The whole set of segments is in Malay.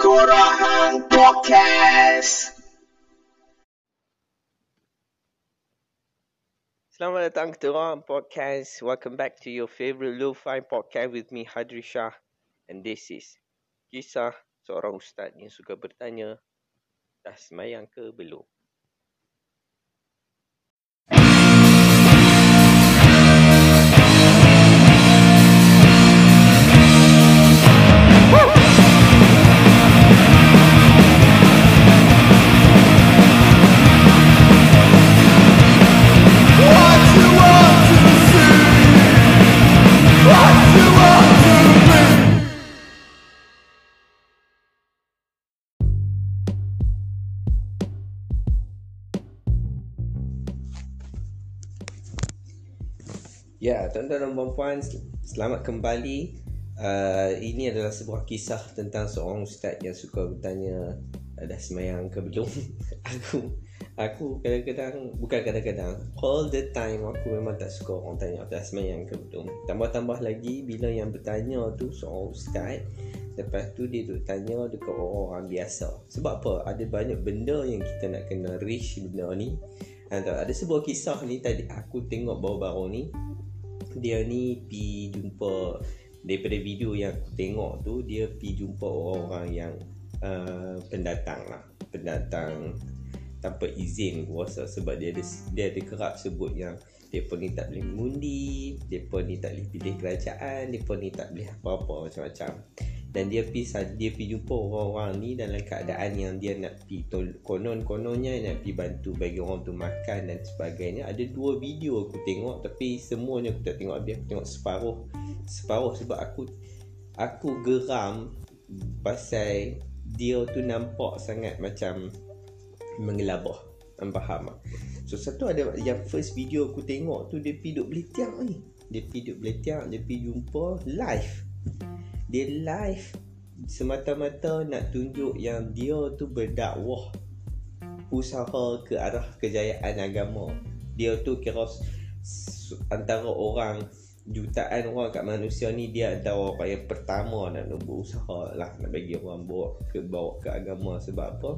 Korang Podcast. Selamat datang ke Orang Podcast. Welcome back to your favorite lo-fi podcast with me, Hadri Shah. And this is kisah seorang ustaz yang suka bertanya, dah semayang ke belum? Ya, tuan-tuan dan puan-puan, selamat kembali. Uh, ini adalah sebuah kisah tentang seorang ustaz yang suka bertanya dah semayang ke belum. aku aku kadang-kadang bukan kadang-kadang all the time aku memang tak suka orang tanya dah semayang ke belum. Tambah-tambah lagi bila yang bertanya tu seorang ustaz Lepas tu dia duk tanya dekat orang-orang biasa Sebab apa? Ada banyak benda yang kita nak kena reach benda ni Ada sebuah kisah ni tadi aku tengok baru-baru ni dia ni pi jumpa daripada video yang aku tengok tu dia pi jumpa orang-orang yang uh, pendatang lah. Pendatang tanpa izin kuasa sebab dia ada dia ada kerap sebut yang pun ni tak boleh mengundi pun ni tak boleh pilih kerajaan pun ni tak boleh apa-apa macam-macam dan dia pi dia pi jumpa orang-orang ni dalam keadaan yang dia nak pi konon-kononnya nak pi bantu bagi orang tu makan dan sebagainya ada dua video aku tengok tapi semuanya aku tak tengok habis aku tengok separuh separuh sebab aku aku geram pasal dia tu nampak sangat macam mengelabah faham tak? So satu ada yang first video aku tengok tu dia pi duk belitiang ni. Dia pi duk belitiang, dia pi jumpa live dia live. Semata-mata nak tunjuk yang dia tu berdakwah. Usaha ke arah kejayaan agama. Dia tu kira antara orang jutaan orang kat manusia ni dia adalah orang yang pertama nak berusaha lah. Nak bagi orang bawa ke bawa ke agama sebab apa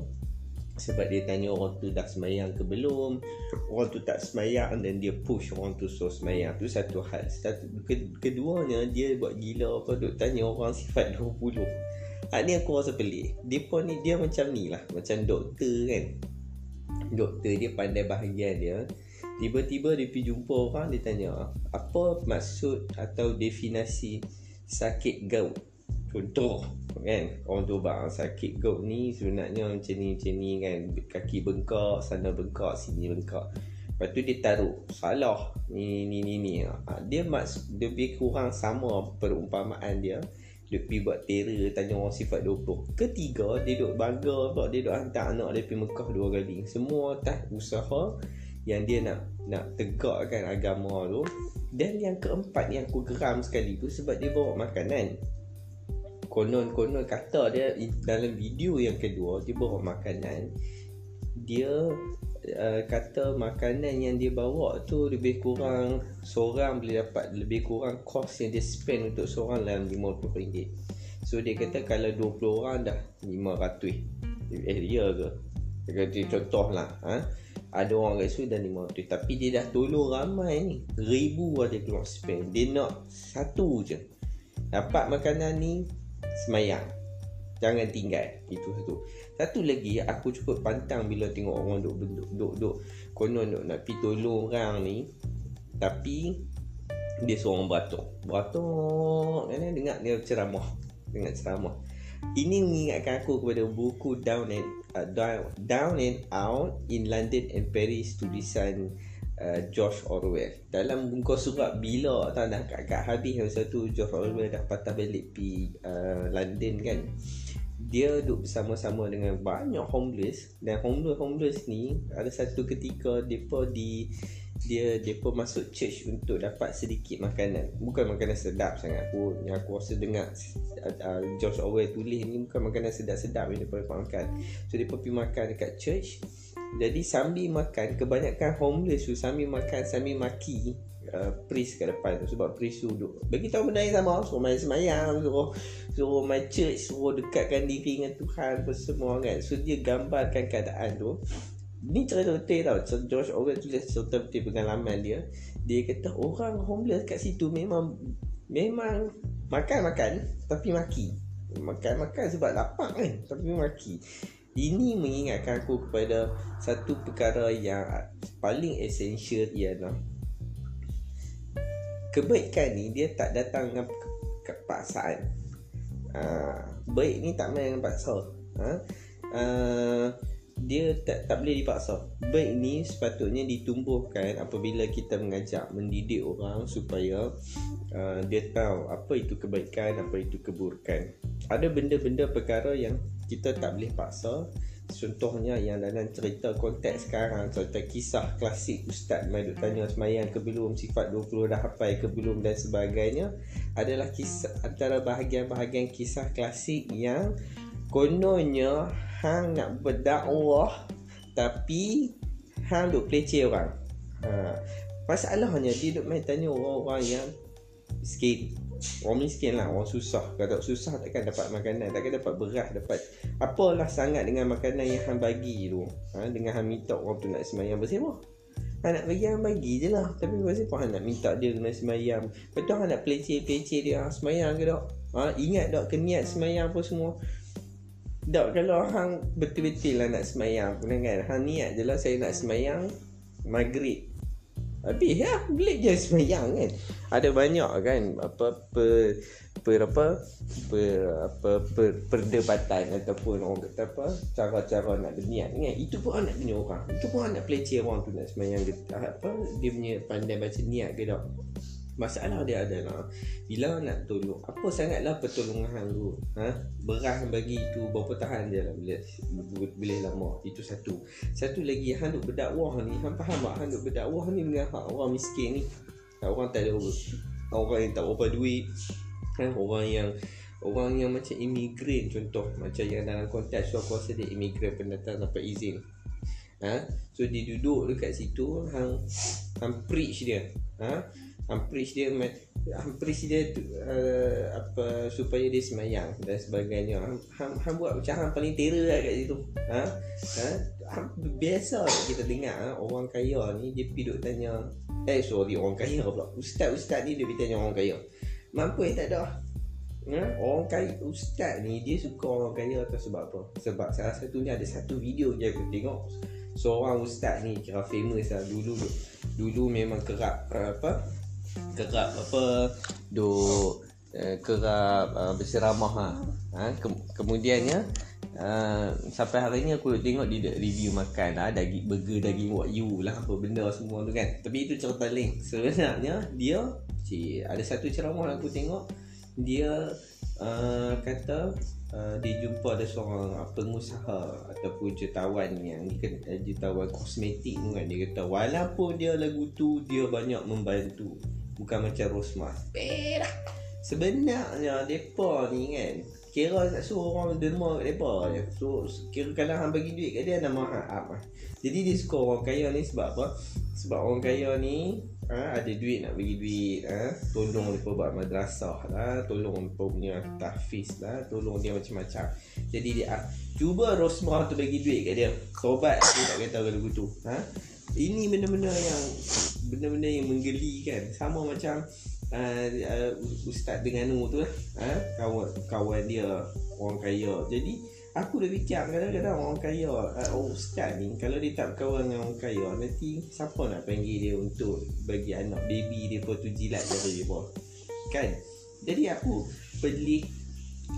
sebab dia tanya orang tu dah semayang ke belum orang tu tak semayang dan dia push orang tu so semayang. Tu satu hal. Satu, keduanya dia buat gila apa duk tanya orang sifat 20 ha, ni aku rasa pelik. Dia ni dia macam ni lah. Macam doktor kan. Doktor dia pandai bahagian dia. Tiba-tiba dia pergi jumpa orang dia tanya apa maksud atau definasi sakit gout contoh kan orang tu bang sakit gout ni sebenarnya macam ni macam ni kan. Kaki bengkak sana bengkak sini bengkak. Lepas tu dia taruh salah. Ni ni ni ni. Ha, dia dia lebih kurang sama perumpamaan dia. Dia pergi buat terror tanya orang sifat 20 ketiga dia duduk bangga pula dia duduk hantar anak dia pergi Mekah dua kali. Semua atas usaha yang dia nak nak tegakkan agama tu. Dan yang keempat yang aku geram sekali tu sebab dia bawa makanan konon-konon kata dia dalam video yang kedua dia bawa makanan dia uh, kata makanan yang dia bawa tu lebih kurang seorang boleh dapat lebih kurang kos yang dia spend untuk seorang dalam RM50 so dia kata kalau 20 orang dah 500 eh dia ke? Kata contoh lah ha? ada orang kat situ dah 500 tapi dia dah tolong ramai ni. Ribu ada keluar spend. Dia nak satu je. Dapat makanan ni semayang. Jangan tinggal. Itu satu. Satu lagi Aku cukup pantang Bila tengok orang duk duk duk, duk Konon duk nak pergi tolong orang ni. Tapi Dia seorang beratuk. Beratuk. Kan, Dengar dia ceramah. Dengar ceramah. Ini mengingatkan aku kepada buku Down and uh, Down, Down and Out In London and Paris Tulisan uh, George Orwell. Dalam muka surat bila tak dah kat, habis masa tu George Orwell dah patah balik pi uh, London kan. Dia duduk bersama-sama dengan banyak homeless. Dan homeless homeless ni ada satu ketika depa di dia depa masuk church untuk dapat sedikit makanan. Bukan makanan sedap sangat pun. Yang aku rasa dengar uh, George Orwell tulis ni bukan makanan sedap-sedap yang depa makan. So depa pergi makan dekat church jadi sambil makan Kebanyakan homeless tu Sambil makan Sambil maki uh, priest kat depan tu. Sebab priest tu duduk bagi tahu benda yang sama suruh main semayang suruh suruh main church suruh dekatkan diri dengan Tuhan apa semua kan. So dia gambarkan keadaan tu. Ni cerita betul tau. George Orwell tulis cerita betul pengalaman dia. Dia kata orang homeless kat situ memang memang makan-makan tapi maki. Makan-makan sebab lapar kan tapi maki ini mengingatkan aku kepada satu perkara yang paling esensial ialah kebaikan ni dia tak datang dengan kepaksaan. Uh, baik ni tak main dengan paksa. Uh, dia tak tak boleh dipaksa. Baik ni sepatutnya ditumbuhkan apabila kita mengajak mendidik orang supaya uh, dia tahu apa itu kebaikan, apa itu keburukan. Ada benda-benda perkara yang kita tak boleh paksa contohnya yang dalam cerita konteks sekarang contoh kisah klasik ustaz mai duk tanya semayang ke belum sifat 20 dah hafal ke belum dan sebagainya adalah kisah antara bahagian-bahagian kisah klasik yang kononnya hang nak berdakwah tapi hang duk peleceh orang ha. masalahnya dia duk mai tanya orang-orang yang sikit. Orang miskin lah. Orang susah. Kalau susah takkan dapat makanan. Takkan dapat beras Dapat Apalah sangat dengan makanan yang Han bagi tu. Ha? Dengan Han minta orang tu nak semayang bersama Han nak bagi Han bagi je lah. Tapi apa Han nak minta dia kena semayang. Betul Han nak peleceh-peleceh dia ha? Semayang ke tak ha? Ingat tak keniat semayang apa semua? Tak kalau Han betul-betul lah nak semayang kan? Han niat je lah saya nak semayang Maghrib Habis ya Boleh je semayang kan. Ada banyak kan Apa Per Per apa Per apa per, Perdebatan Ataupun orang kata apa Cara-cara nak berniat kan. Itu pun anak punya orang. Itu pun anak peleceh orang tu Nak semayang apa Dia punya pandai baca niat ke tak Masalah dia adalah Bila nak tolong Apa sangatlah pertolongan tu? Ha? Beras bagi tu Berapa tahan je lah Bila, bila lama. Itu satu. Satu lagi Han duk berdakwah ni Han faham tak? Han duk berdakwah ni Dengan hak orang miskin ni. Orang tak ada Orang yang tak berapa duit. Ha? Orang yang Orang yang macam imigran contoh. Macam yang dalam konteks So aku rasa dia imigran pendatang dapat izin. Ha? So dia duduk dekat situ Han, han preach dia. Ha? Hampir dia hampir dia uh, apa supaya dia semayang dan sebagainya ham, ham buat macam ham paling terror lah kat situ ha? ha? Ham, biasa kita dengar ha? orang kaya ni dia pergi duk tanya eh sorry orang kaya pula ustaz-ustaz ni dia pergi tanya orang kaya mampu eh tak ada ha? orang kaya ustaz ni dia suka orang kaya atau sebab apa sebab salah satunya ada satu video je aku tengok seorang ustaz ni kira famous lah dulu dulu memang kerap apa kerap apa? Duk uh, kerap uh, berseramah ha. ha ke- kemudiannya uh, sampai hari ni aku tengok dia review makan. Ha, daging burger daging wagyu lah apa benda semua tu kan. Tapi itu cerita lain sebenarnya dia cik, ada satu ceramah aku tengok. Dia uh, kata uh, dia jumpa ada seorang uh, pengusaha ataupun jutawan yang uh, jutawan kosmetik tu kan. Dia kata walaupun dia lagu tu dia banyak membantu Bukan macam Rosmar Perak. Sebenarnya Mereka ni kan Kira nak suruh orang derma kat mereka je. So kira kadang hang bagi duit kat dia Nak maaf lah Jadi dia suka orang kaya ni sebab apa? Sebab orang kaya ni ha, Ada duit nak bagi duit ha, Tolong mereka buat madrasah lah Tolong mereka punya tahfiz lah Tolong dia macam-macam. Jadi dia ah, Cuba Rosmar tu bagi duit kat dia. Sobat dia tak kata kalau begitu ha? Ini benda-benda yang benda-benda yang menggelikan sama macam uh, uh, ustaz dengan nu tu lah uh, kawan kawan dia orang kaya. Jadi aku dah fikir kadang-kadang orang kaya uh, oh, ustaz ni kalau dia tak berkawan dengan orang kaya nanti siapa nak panggil dia untuk bagi anak baby dia pun tu jilat dia pun. Kan? Jadi aku pelik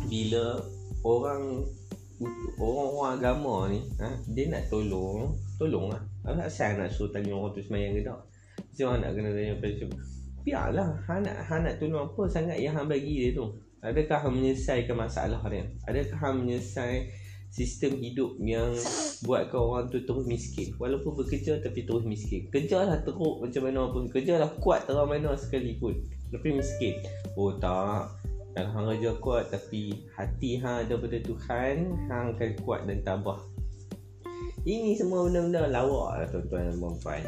bila orang orang-orang agama ni ha, dia nak tolong tolong lah asal nak suruh tanya orang tu semayang ke tak macam mana nak kena tanya passion Biarlah Han nak, Han nak tolong apa sangat yang Han bagi dia tu. Adakah Han menyelesaikan masalah dia? Adakah Han menyelesaikan sistem hidup yang buatkan orang tu terus miskin? Walaupun bekerja tapi terus miskin. Kerja lah teruk macam mana pun. Kerja lah kuat terang mana sekalipun. Tapi miskin. Oh tak. Kalau hang kerja kuat tapi hati hang daripada Tuhan Hang akan kuat dan tabah Ini semua benda-benda lawak lah tuan-tuan dan puan-puan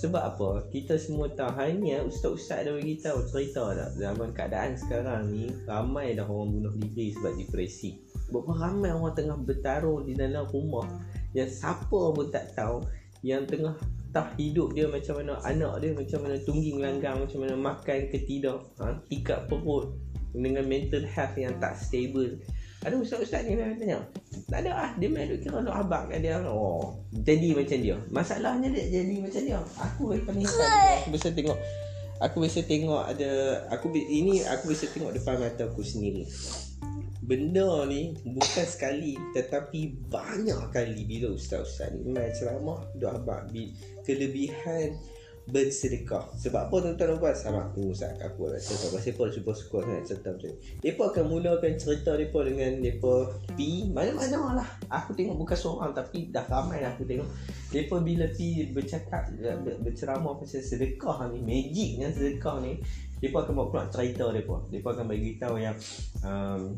Sebab apa? Kita semua tahu hari ni ustaz-ustaz dah bagi tahu cerita tak zaman keadaan sekarang ni ramai dah orang bunuh diri sebab depresi. Berapa ramai orang tengah bertarung di dalam rumah yang siapa pun tak tahu yang tengah tak hidup dia macam mana anak dia macam mana tungging langgang macam mana makan ke tidak ha? ikat perut dengan mental health yang tak stable ada ustaz-ustaz ni memang tanya. Tak ada lah Dia main duk kira duk abang kat dia. Oh Jadi macam dia. Masalahnya dia jadi macam dia. Aku paling Aku biasa tengok Aku biasa tengok ada Aku Ini aku biasa tengok depan mata aku sendiri. Benda ni Bukan sekali Tetapi Banyak kali Bila ustaz-ustaz ni Main ceramah Duk abang. Kelebihan bersedekah. Sebab apa tuan-tuan dan puan? Sama aku Ustaz aku rasa tak Pasal mereka super suka sangat cerita macam ni. Mereka akan mulakan cerita mereka dengan Mereka pi. Mana-mana lah. Aku tengok bukan seorang Tapi dah ramai lah aku tengok. Mereka bila pi bercakap Berceramah pasal sedekah ni Magicnya sedekah ni Mereka akan buat keluar cerita mereka. Mereka akan bagi tahu yang um,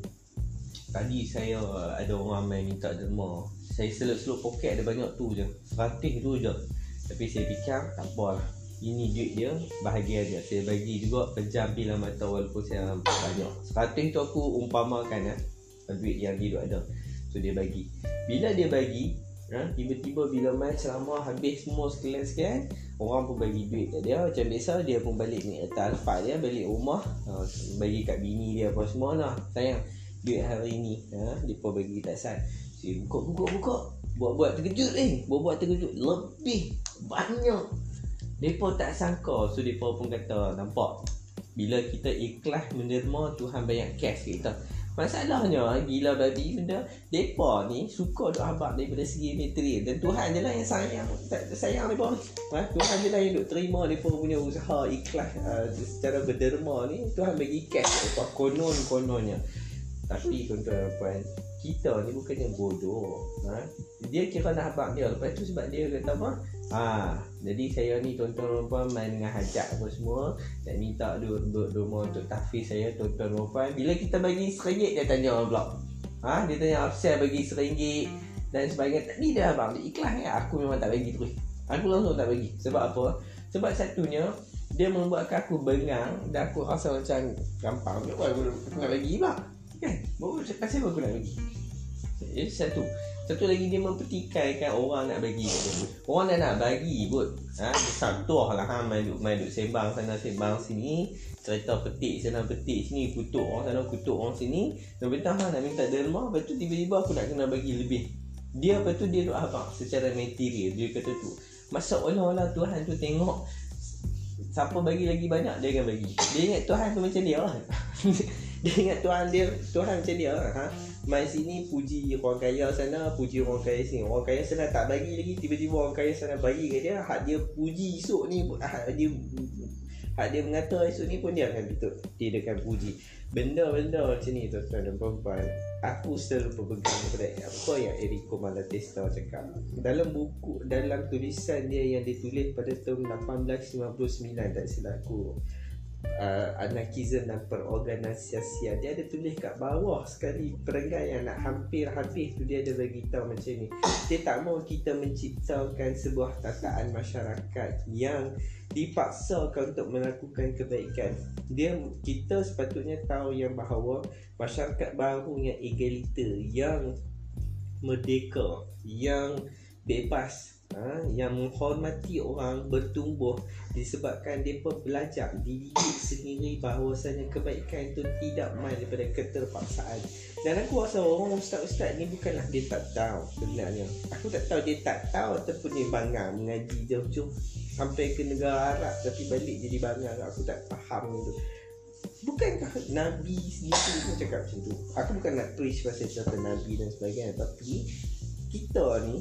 Tadi saya ada orang main minta derma. Saya seluk-seluk poket ada banyak tu je. Seratus tu je. Tapi saya fikir tak apa lah ini duit dia bahagia dia. Saya bagi juga pejam bila mata walaupun saya banyak. Seratus tu aku umpamakan eh, duit yang dia ada. So dia bagi. Bila dia bagi ha, tiba-tiba bila main ceramah habis semua sekian-sekian orang pun bagi duit kat dia. Macam biasa dia pun balik ni alfat dia balik rumah ha, bagi kat bini dia apa semua lah sayang duit hari ni ha, dia pun bagi tak sat so, buka buka buka buat-buat terkejut eh buat-buat terkejut lebih banyak mereka tak sangka So mereka pun kata Nampak Bila kita ikhlas menerima Tuhan banyak cash kita. Masalahnya Gila babi benda Mereka ni Suka duk abang Daripada segi material. Dan Tuhan je lah yang sayang Tak sayang mereka. Ha? Tuhan je lah yang duk terima Mereka punya usaha Ikhlas uh, Secara berderma ni. Tuhan bagi cash Mereka konon-kononnya. Tapi tuan-tuan puan kita ni bukannya bodoh ha? Dia kira nak abang dia. Lepas tu sebab dia kata apa Ha, jadi saya ni tuan-tuan main dengan hajat apa semua. Dan minta rumah untuk tahfiz saya tuan-tuan Bila kita bagi seringgit dia tanya orang pula ha, Dia tanya saya bagi seringgit dan sebagainya. Tadi dia abang dia ikhlas ya? Aku memang tak bagi terus. Aku langsung tak bagi. Sebab apa? Sebab satunya Dia membuatkan aku bengang Dan aku rasa macam gampang. Aku nak bagi pula Kan? Pasal apa aku nak bagi? Jadi satu satu lagi dia mempertikaikan orang nak bagi. Orang dah nak bagi pun ha? Satu lah. Ha? Main duk, main duk sembang sana sembang sini. Cerita petik sana petik sini Kutuk orang sana kutuk orang sini. Dan bentang ha, nak minta derma Lepas tu tiba-tiba aku nak kena bagi lebih. Dia lepas tu dia duk abang Secara material. Dia kata tu Masa olah-olah Tuhan tu tengok Siapa bagi lagi banyak Dia akan bagi. Dia ingat Tuhan tu macam dia lah Dia ingat Tuhan dia Tuhan macam dia ha? Main sini puji orang kaya sana Puji orang kaya sini. Orang kaya sana tak bagi lagi Tiba-tiba orang kaya sana bagi ke dia Hak dia puji esok ni Hak dia Hak dia mengata esok ni pun dia akan betul Dia akan puji. Benda-benda macam ni tuan-tuan dan perempuan Aku selalu berpegang kepada Apa yang Eriko Malatesta cakap? Dalam buku Dalam tulisan dia yang ditulis pada tahun 1859 Tak silap aku uh, anarkism dan perorganisasian dia ada tulis kat bawah sekali. Perenggan yang nak hampir habis tu dia ada bagi tahu macam ni. Dia tak mahu kita menciptakan sebuah tataan masyarakat yang dipaksakan untuk melakukan kebaikan. Dia kita sepatutnya tahu yang bahawa masyarakat baru yang egaliter yang merdeka yang bebas ha, yang menghormati orang bertumbuh disebabkan mereka belajar dididik sendiri bahawasanya kebaikan itu tidak main daripada keterpaksaan. Dan aku rasa orang ustaz-ustaz ni bukanlah dia tak tahu sebenarnya. Aku tak tahu dia tak tahu ataupun dia bangga mengaji jauh-jauh sampai ke negara Arab tapi balik jadi bangga. Aku tak faham itu. Bukankah Nabi sendiri pun cakap macam tu? Aku bukan nak preach pasal cerita Nabi dan sebagainya Tapi Kita ni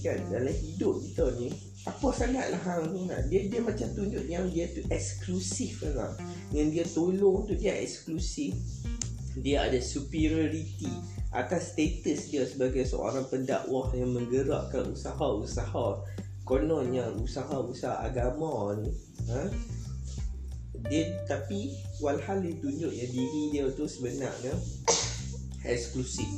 kan dalam hidup kita ni apa sangat lah hang tu nak dia dia macam tunjuk yang dia tu eksklusif lah yang dia tolong tu dia eksklusif dia ada superiority atas status dia sebagai seorang pendakwah yang menggerakkan usaha-usaha kononnya usaha-usaha agama ni ha? dia tapi walhal dia tunjuk yang diri dia tu sebenarnya eksklusif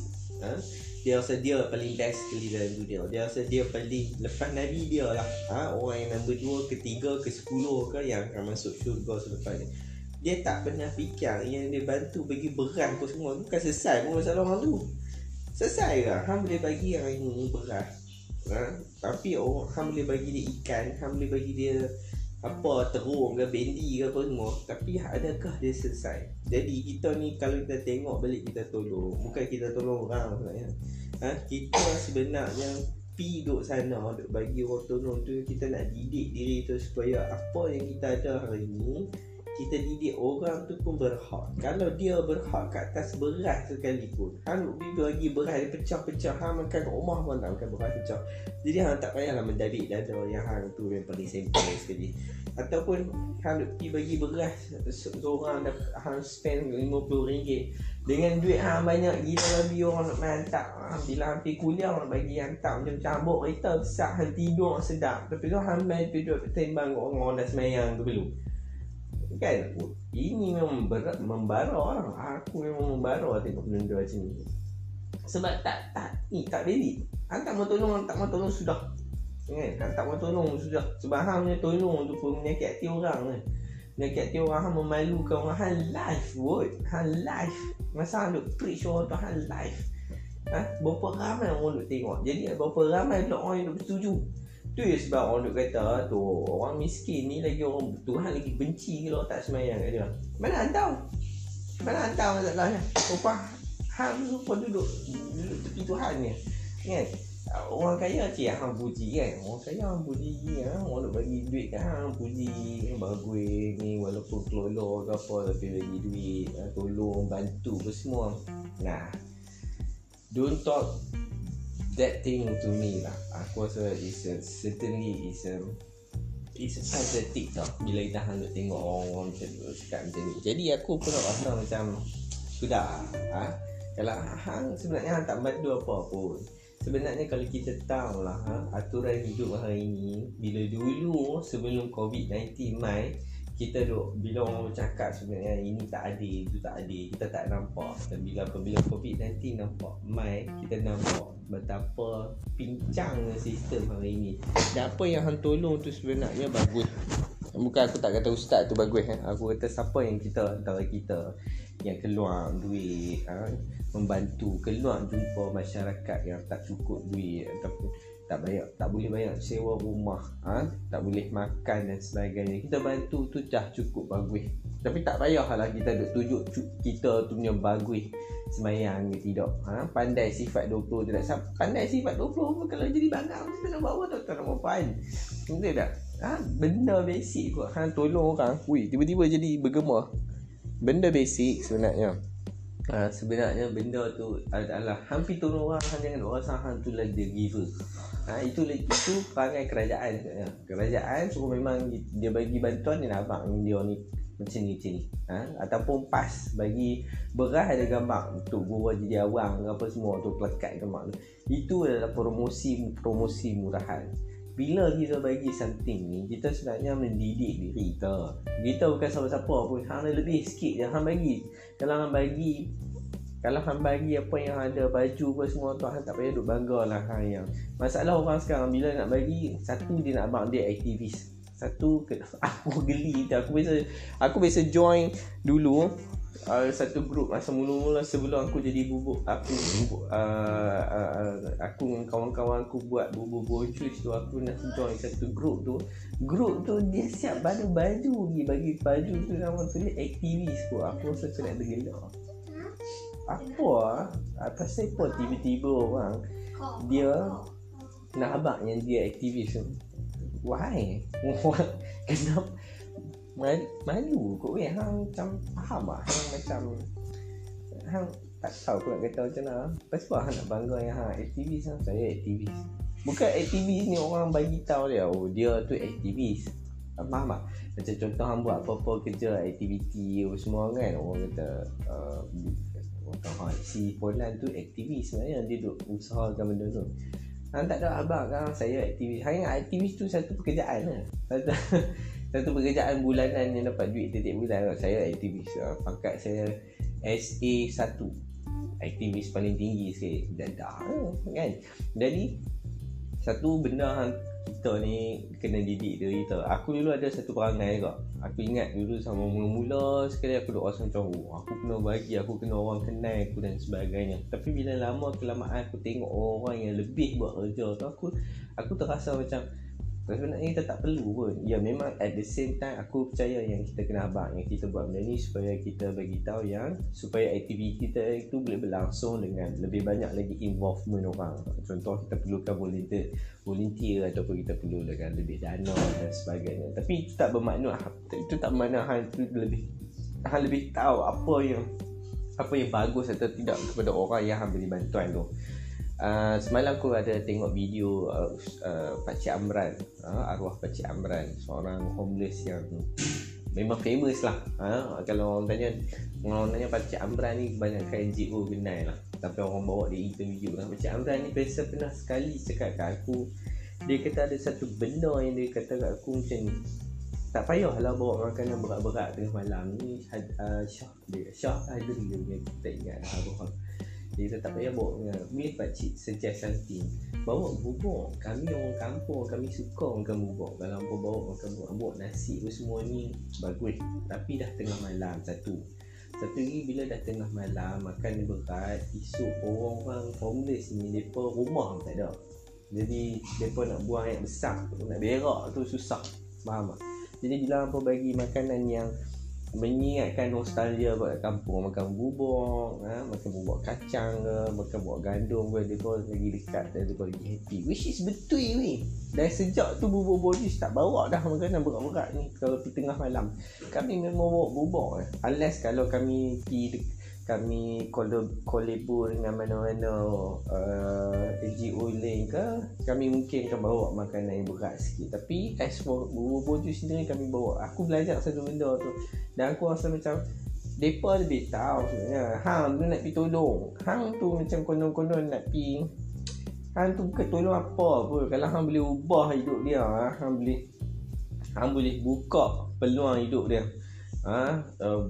ha? Dia rasa dia paling best sekali dalam dunia. Dia rasa dia paling lepas Nabi dia lah. Ha? orang yang nombor dua ketiga ke sepuluh ke yang akan masuk syurga selepas ni. Dia tak pernah fikir yang dia bantu bagi beras pun semua. Bukan selesai pun masalah orang tu selesai ke hang boleh bagi yang ini beras. Ha? tapi orang hang boleh bagi dia ikan hang boleh bagi dia apa terung ke bendi ke apa semua. Tapi adakah dia selesai? Jadi kita ni kalau kita tengok balik kita tolong. Bukan kita tolong orang sebenarnya ha? kita sebenarnya pi duduk sana duduk bagi orang tolong tu kita nak didik diri tu supaya apa yang kita ada hari ni kita didik orang tu pun berhak. Kalau dia berhak kat atas beras sekalipun hang bagi beras dia pecah-pecah hang makan kat rumah pun tak makan beras pecah. Jadi hang tak payahlah mendadik dada yang hang tu yang paling simple sekali. Ataupun hang pergi bagi beras seorang dah hang spend RM50 dengan duit hang banyak gila lebih orang nak hantar. Bila hampir kuliah nak bagi hantar macam cambuk kereta besar hang tidur sedap. Tapi tu hang main tidur timbang orang-orang dah semayang tu belum kan? Ini memang berat membara orang. Aku memang membara tengok benda macam ni. Sebab tak tak ni tak valid hang tak mau tolong tak mau tolong sudah. Kan? Hang tak mau tolong sudah. Sebab hang punya tolong tu pun menyakit hati orang kan? Menyakit hati orang hang memalukan orang. Hang live word. Hang live masa hang duk preach orang tu hang live ha? berapa ramai orang duk tengok. Jadi berapa ramai orang yang duk setuju Tu ya sebab orang duk kata tu orang miskin ni lagi orang Tuhan lagi benci kalau tak semayang kat dia. Mana tahu? Mana tahu masalahnya? Rupa hang rupa duduk duduk tepi Tuhan ni. Kan? Orang kaya cik hang puji kan. Orang kaya hang puji kan. Orang duk bagi duit kan hang puji bagus ni walaupun kelolo ke apa tapi bagi duit, tolong bantu apa semua. Nah. Don't talk that thing to me lah aku rasa is a, certainly is a is a pathetic tau bila kita hanya tengok orang-orang macam tu cakap macam ni jadi aku pun rasa macam sudah ha? kalau hang sebenarnya hang tak bantu apa pun sebenarnya kalau kita tahu lah ha? aturan hidup hari ini bila dulu sebelum COVID-19 mai kita duk bila orang cakap sebenarnya ini tak adil itu tak adil kita tak nampak dan bila apabila covid-19 nampak mai kita nampak betapa pincangnya sistem hari ini dan apa yang hang tolong tu sebenarnya bagus bukan aku tak kata ustaz tu bagus eh. aku kata siapa yang kita antara kita yang keluar duit ha? membantu keluar jumpa masyarakat yang tak cukup duit ataupun tak bayar tak boleh bayar. Sewa rumah ha? tak boleh makan dan sebagainya. Kita bantu tu dah cukup bagus. Tapi tak payahlah kita duk tunjuk kita tu punya bagus. Semayang ke tidak ha? pandai sifat 20 tidak pandai sifat 20 kalau jadi bangga kita nak bawa tak tak nak puan betul tak? Ha? benda basic kot. Ha? tolong orang. Ui, tiba-tiba jadi bergema. Benda basic sebenarnya. Uh, sebenarnya benda tu adalah hampir tolong orang. Jangan orang rasa hang tu lah dia giver. Ha, itu itu perangai kerajaan sebenarnya. Kerajaan suruh memang dia bagi bantuan dia abang dia ni macam ni macam ni. Ha? ataupun pas bagi beras ada gambar untuk gua jadi awang apa semua tu pelekat gambar tu. Itu adalah promosi promosi murahan. Bila kita bagi something ni Kita sebenarnya mendidik diri kita Kita bukan siapa-siapa pun Hang lebih sikit je Hang bagi Kalau hang bagi kalau hang bagi apa yang ada baju apa semua tu hang tak payah duk bangga lah hang yang. Masalah orang sekarang bila nak bagi satu dia nak abang dia aktivis. Satu aku geli aku biasa aku biasa join dulu uh, satu grup masa mula-mula sebelum aku jadi bubuk aku bubuk, uh, uh, uh, aku dengan kawan-kawan aku buat bubuk bojuis tu aku nak join satu grup tu. Grup tu dia siap baju baju bagi bagi baju tu nama tu dia aktivis pun aku rasa macam nak tergelak apa ah pasal apa tiba-tiba orang dia nak abang yang dia aktivis tu. Why? Kenapa? Malu, malu kot weh. Hang macam faham ah. Hang macam hang tak tahu aku nak kata macam mana. Pasal apa hang nak bangga yang hang aktivis hang saya aktivis. Bukan aktivis ni orang bagi tahu dia. Oh dia tu aktivis. Faham tak? Macam contoh hang buat apa-apa kerja aktiviti semua kan. Orang kata uh, Ha, si Polan tu aktivis sebenarnya dia duk usahakan benda tu. Hang tak ada abang kan saya aktivis. Hang aktivis tu satu pekerjaan lah. Satu, satu pekerjaan bulanan yang dapat duit tiap bulan lah. Saya aktivis. Ha, pangkat saya SA1. aktivis paling tinggi sekali dadah kan jadi satu benda kita ni kena didik diri kita aku dulu ada satu perangai juga. Aku ingat dulu sama mula-mula sekali aku duk rasa macam oh, aku kena bagi aku kena orang kenal aku dan sebagainya. Tapi bila lama kelamaan aku tengok orang yang lebih buat kerja tu aku aku terasa macam sebenarnya kita tak perlu pun. Ya memang at the same time aku percaya yang kita kena abang yang kita buat benda ni supaya kita bagi tahu yang supaya aktiviti kita itu boleh berlangsung dengan lebih banyak lagi involvement orang. Contoh kita perlukan volunteer volunteer ataupun kita perlu dengan lebih dana dan sebagainya. Tapi itu tak bermakna itu tak bermakna hal itu lebih hal lebih tahu apa yang apa yang bagus atau tidak kepada orang yang beri bantuan tu Uh, semalam aku ada tengok video uh, uh, Pakcik Amran uh, Arwah Pakcik Amran Seorang homeless yang Memang famous lah. Uh, Kalau orang tanya Orang tanya Pakcik Amran ni Kebanyakan NGO kenal lah. Tapi orang bawa dia interview lah Pakcik Amran ni biasa pernah sekali cakap kat aku Dia kata ada satu benda yang dia kata kat aku macam ni. Tak payahlah bawa makanan berat-berat tengah malam ni. Uh, Syah dia Syah ada dia punya tak ingat lah dia kata tak payah bawa Boleh pakcik suggest something Bawa bubur Kami orang kampung Kami suka makan bubur Kalau apa bawa makan bubur Bawa nasi pun semua ni Bagus. Tapi dah tengah malam Satu. Satu lagi bila dah tengah malam Makan berat Esok orang-orang homeless ni Mereka rumah tak ada. Jadi Mereka nak buang air besar Nak berak tu susah. Faham tak? Jadi bila apa bagi makanan yang mengingatkan nostalgia buat kampung makan bubur ha? makan bubur kacang ke makan bubur gandum ke dia pun lagi dekat dia pun lagi happy which is betul ni dan sejak tu bubur bodis tak bawa dah makanan berat-berat ni kalau pergi tengah malam kami memang bawa bubur eh. unless kalau kami pergi kami kolabo dengan mana-mana uh, NGO lain ke kami mungkin akan bawa makanan yang berat sikit. Tapi as for bubur tu sendiri kami bawa. Aku belajar satu benda tu. Dan aku rasa macam mereka lebih tahu sebenarnya. Hang tu nak pergi tolong. Hang tu macam konon-konon nak pergi hang tu bukan tolong apa pun. Kalau hang boleh ubah hidup dia hang boleh hang boleh buka peluang hidup dia ha? Uh,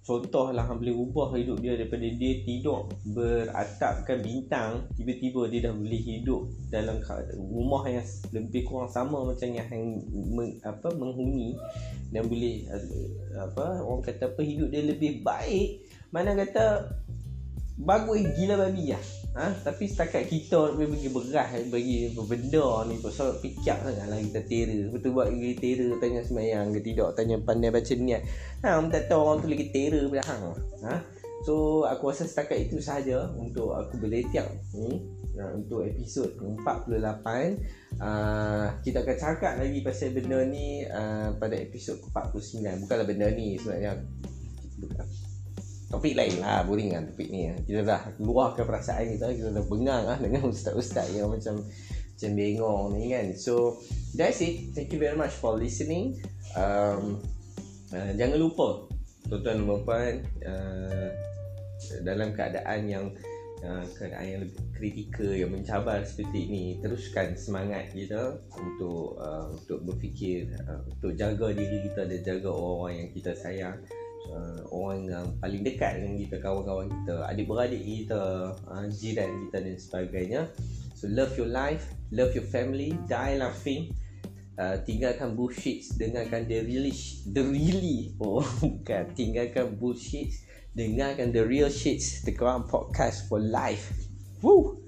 contohlah boleh ubah hidup dia daripada dia tidur beratapkan bintang tiba-tiba dia dah boleh hidup dalam rumah yang lebih kurang sama macam yang hang meng, apa menghuni dan boleh apa orang kata apa hidup dia lebih baik mana kata bagus gila babi lah ha? Tapi setakat kita nak bagi beras Bagi benda ni Pasal sangat lah kita terror Betul buat lagi terror Tanya semayang ke tidak Tanya pandai baca niat ha, Tak tahu orang tu lagi terror pada hang ha? So aku rasa setakat itu sahaja Untuk aku berletiak ni ha, Untuk episod 48 uh, Kita akan cakap lagi pasal benda ni uh, Pada episod 49 Bukanlah benda ni sebenarnya topik lain lah boring kan topik ni kita dah luahkan perasaan kita kita dah bengang lah dengan ustaz-ustaz yang macam macam bengong ni kan. So that's it. Thank you very much for listening. Um, uh, jangan lupa tuan-tuan dan puan uh, dalam keadaan yang uh, keadaan yang lebih kritikal yang mencabar seperti ini teruskan semangat kita untuk uh, untuk berfikir uh, untuk jaga diri kita dan jaga orang-orang yang kita sayang uh, orang yang paling dekat dengan kita kawan-kawan kita adik-beradik kita uh, jiran kita dan sebagainya. So love your life love your family die laughing. Uh, tinggalkan bullshit dengarkan the really the really oh bukan. Tinggalkan bullshit dengarkan the real shit the ground podcast for life. Woo